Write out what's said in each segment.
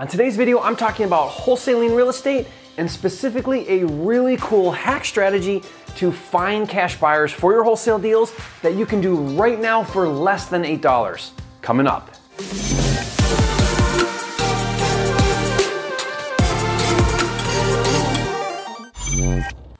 On today's video, I'm talking about wholesaling real estate and specifically a really cool hack strategy to find cash buyers for your wholesale deals that you can do right now for less than $8. Coming up.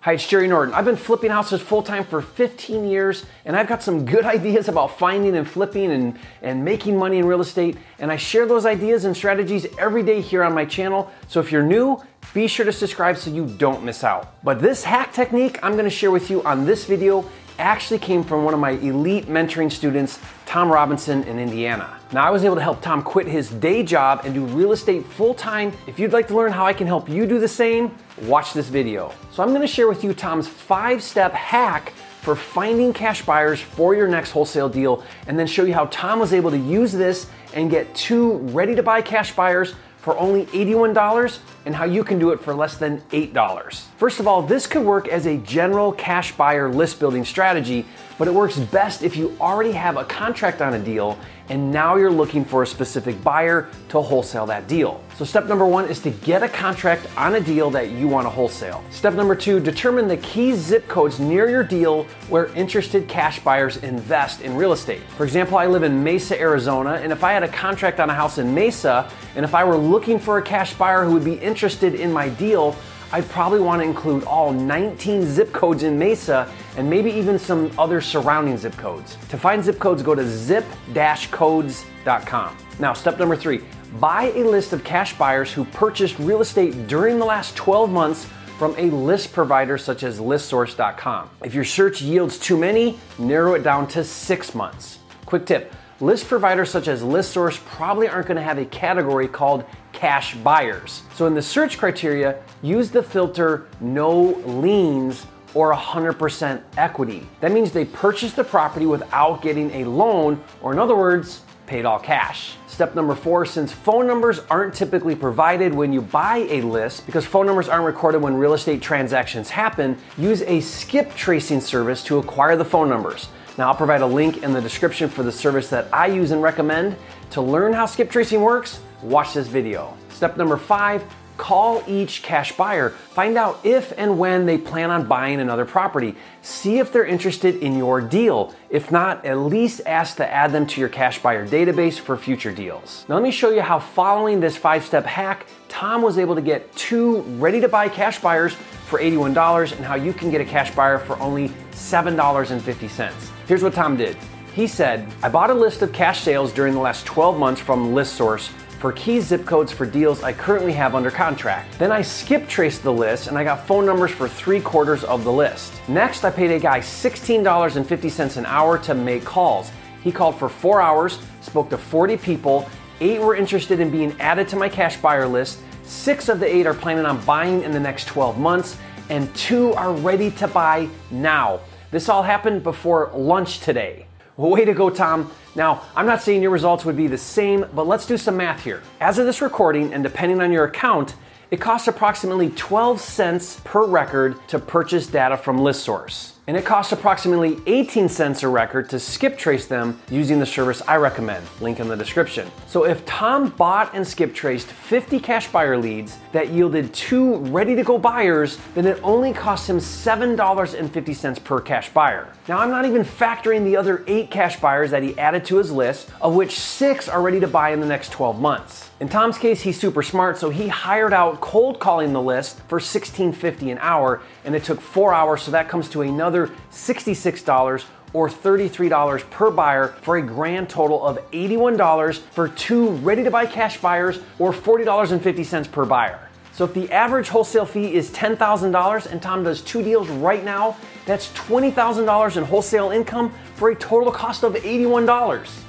Hi, it's Jerry Norton. I've been flipping houses full time for 15 years, and I've got some good ideas about finding and flipping and, and making money in real estate. And I share those ideas and strategies every day here on my channel. So if you're new, be sure to subscribe so you don't miss out. But this hack technique I'm gonna share with you on this video actually came from one of my elite mentoring students, Tom Robinson in Indiana. Now, I was able to help Tom quit his day job and do real estate full time. If you'd like to learn how I can help you do the same, watch this video. So, I'm gonna share with you Tom's five step hack for finding cash buyers for your next wholesale deal, and then show you how Tom was able to use this and get two ready to buy cash buyers for only $81 and how you can do it for less than $8. First of all, this could work as a general cash buyer list building strategy, but it works best if you already have a contract on a deal and now you're looking for a specific buyer to wholesale that deal. So step number one is to get a contract on a deal that you want to wholesale. Step number two, determine the key zip codes near your deal where interested cash buyers invest in real estate. For example, I live in Mesa, Arizona, and if I had a contract on a house in Mesa, and if I were looking for a cash buyer who would be interested in my deal, I'd probably want to include all 19 zip codes in Mesa and maybe even some other surrounding zip codes. To find zip codes, go to zip-codes.com. Now, step number three, buy a list of cash buyers who purchased real estate during the last 12 months from a list provider such as listsource.com. If your search yields too many, narrow it down to six months. Quick tip, list providers such as ListSource probably aren't going to have a category called cash buyers. So in the search criteria, use the filter no liens or 100% equity. That means they purchased the property without getting a loan, or in other words, paid all cash. Step number four, since phone numbers aren't typically provided when you buy a list, because phone numbers aren't recorded when real estate transactions happen, use a skip tracing service to acquire the phone numbers. Now, I'll provide a link in the description for the service that I use and recommend. To learn how skip tracing works, watch this video. Step number five, call each cash buyer. Find out if and when they plan on buying another property. See if they're interested in your deal. If not, at least ask to add them to your cash buyer database for future deals. Now, let me show you how following this five step hack, Tom was able to get two ready to buy cash buyers for $81 and how you can get a cash buyer for only $7.50. Here's what Tom did. He said, I bought a list of cash sales during the last 12 months from ListSource for key zip codes for deals I currently have under contract. Then I skip traced the list and I got phone numbers for three quarters of the list. Next, I paid a guy $16.50 an hour to make calls. He called for four hours, spoke to 40 people, eight were interested in being added to my cash buyer list, six of the eight are planning on buying in the next 12 months, and two are ready to buy now. This all happened before lunch today. Way to go, Tom. Now, I'm not saying your results would be the same, but let's do some math here. As of this recording, and depending on your account, it costs approximately 12 cents per record to purchase data from ListSource and it costs approximately 18 cents a record to skip trace them using the service I recommend, link in the description. So if Tom bought and skip traced 50 cash buyer leads that yielded two ready to go buyers, then it only cost him $7.50 per cash buyer. Now I'm not even factoring the other eight cash buyers that he added to his list, of which six are ready to buy in the next 12 months. In Tom's case, he's super smart, so he hired out cold calling the list for $16.50 an hour, and it took four hours, so that comes to another $66 or $33 per buyer for a grand total of $81 for two ready to buy cash buyers or $40.50 per buyer. So if the average wholesale fee is $10,000 and Tom does two deals right now, that's $20,000 in wholesale income for a total cost of $81.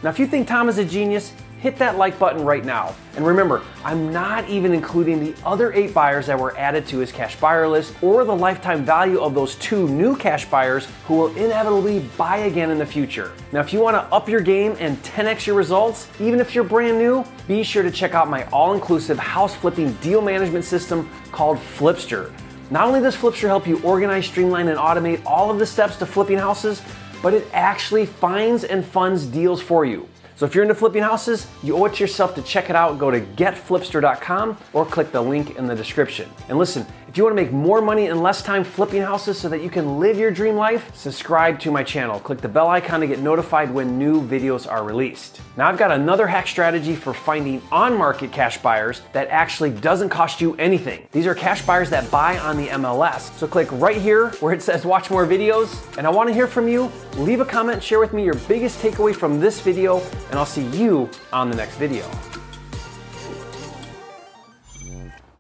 Now, if you think Tom is a genius, hit that like button right now. And remember, I'm not even including the other eight buyers that were added to his cash buyer list or the lifetime value of those two new cash buyers who will inevitably buy again in the future. Now, if you want to up your game and 10x your results, even if you're brand new, be sure to check out my all inclusive house flipping deal management system called Flipster. Not only does Flipster help you organize, streamline, and automate all of the steps to flipping houses, but it actually finds and funds deals for you. So if you're into flipping houses, you owe it to yourself to check it out. Go to getflipster.com or click the link in the description. And listen, if you want to make more money in less time flipping houses so that you can live your dream life, subscribe to my channel. Click the bell icon to get notified when new videos are released. Now I've got another hack strategy for finding on-market cash buyers that actually doesn't cost you anything. These are cash buyers that buy on the MLS. So click right here where it says watch more videos and I want to hear from you. Leave a comment, share with me your biggest takeaway from this video and I'll see you on the next video.